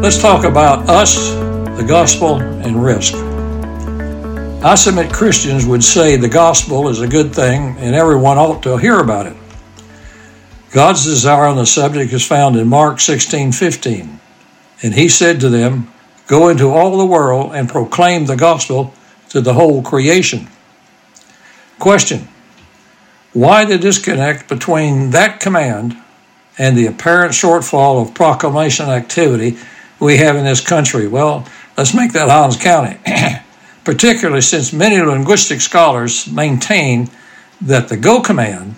Let's talk about us, the gospel, and risk. I submit Christians would say the gospel is a good thing and everyone ought to hear about it. God's desire on the subject is found in Mark 16 15. And he said to them, Go into all the world and proclaim the gospel to the whole creation. Question Why the disconnect between that command and the apparent shortfall of proclamation activity we have in this country? Well, let's make that Hans County, particularly since many linguistic scholars maintain that the go command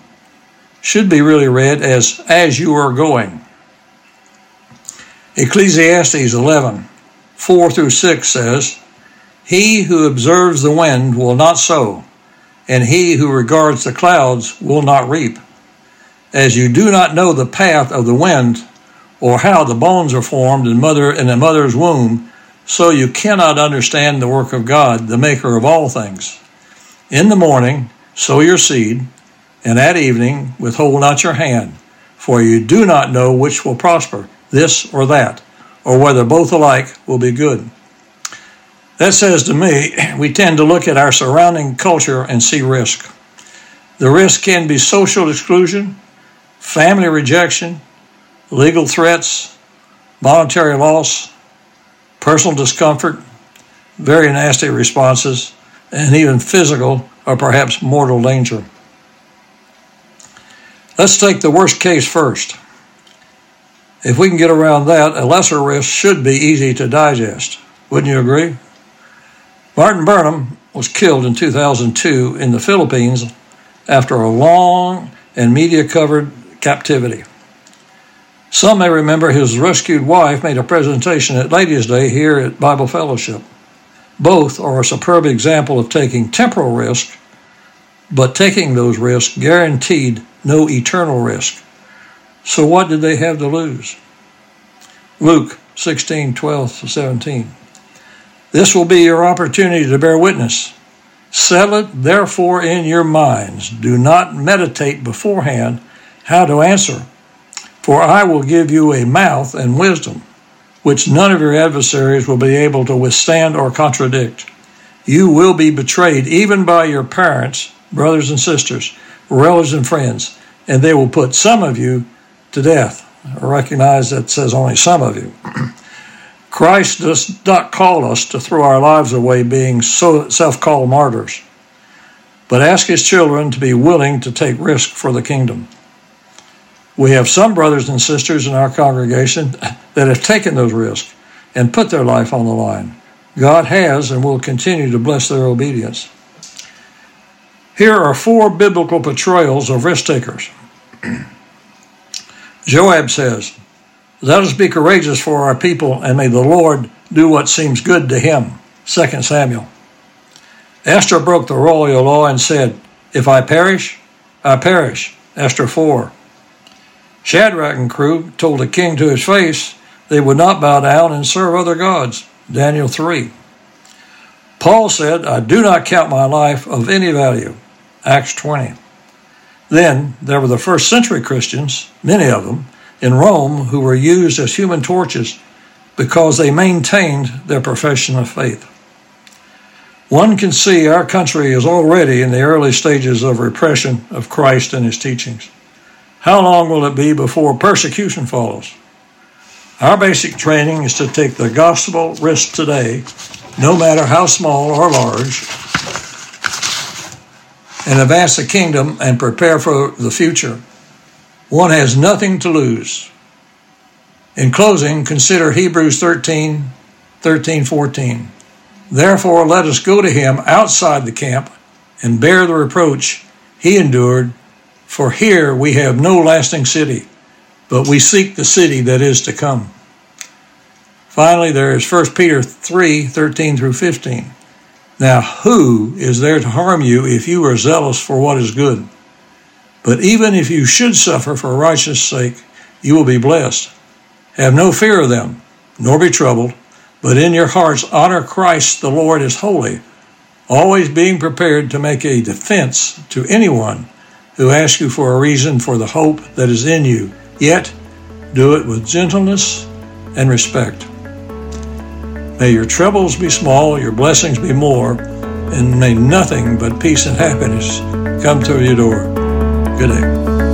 should be really read as as you are going. Ecclesiastes 11, 4 through 6 says, He who observes the wind will not sow, and he who regards the clouds will not reap. As you do not know the path of the wind, or how the bones are formed in mother in a mother's womb, so you cannot understand the work of God, the maker of all things. In the morning sow your seed, and at evening withhold not your hand, for you do not know which will prosper, this or that, or whether both alike will be good. That says to me, we tend to look at our surrounding culture and see risk. The risk can be social exclusion, family rejection, legal threats, monetary loss, personal discomfort, very nasty responses, and even physical or perhaps mortal danger. Let's take the worst case first. If we can get around that, a lesser risk should be easy to digest. Wouldn't you agree? Martin Burnham was killed in 2002 in the Philippines after a long and media covered captivity. Some may remember his rescued wife made a presentation at Ladies' Day here at Bible Fellowship. Both are a superb example of taking temporal risk, but taking those risks guaranteed no eternal risk. So what did they have to lose? Luke 16, 12 to 17. This will be your opportunity to bear witness. Settle it therefore in your minds. Do not meditate beforehand how to answer. For I will give you a mouth and wisdom, which none of your adversaries will be able to withstand or contradict. You will be betrayed even by your parents, brothers and sisters relatives and friends, and they will put some of you to death. I recognize that says only some of you. Christ does not call us to throw our lives away being so self-called martyrs, but ask his children to be willing to take risk for the kingdom. We have some brothers and sisters in our congregation that have taken those risks and put their life on the line. God has and will continue to bless their obedience. Here are four biblical portrayals of risk takers. Joab says, Let us be courageous for our people, and may the Lord do what seems good to him. 2 Samuel. Esther broke the royal law and said, If I perish, I perish. Esther 4. Shadrach and crew told the king to his face they would not bow down and serve other gods. Daniel 3. Paul said, I do not count my life of any value. Acts 20. Then there were the first century Christians, many of them, in Rome who were used as human torches because they maintained their profession of faith. One can see our country is already in the early stages of repression of Christ and his teachings. How long will it be before persecution follows? Our basic training is to take the gospel risk today, no matter how small or large, and advance the kingdom and prepare for the future. One has nothing to lose. In closing, consider Hebrews 13, 13, 14. Therefore, let us go to him outside the camp and bear the reproach he endured, for here we have no lasting city, but we seek the city that is to come. Finally, there is 1 Peter 3, 13 through 15. Now, who is there to harm you if you are zealous for what is good? But even if you should suffer for righteousness' sake, you will be blessed. Have no fear of them, nor be troubled, but in your hearts honor Christ the Lord as holy, always being prepared to make a defense to anyone who ask you for a reason for the hope that is in you. Yet, do it with gentleness and respect. May your troubles be small, your blessings be more, and may nothing but peace and happiness come through your door. Good day.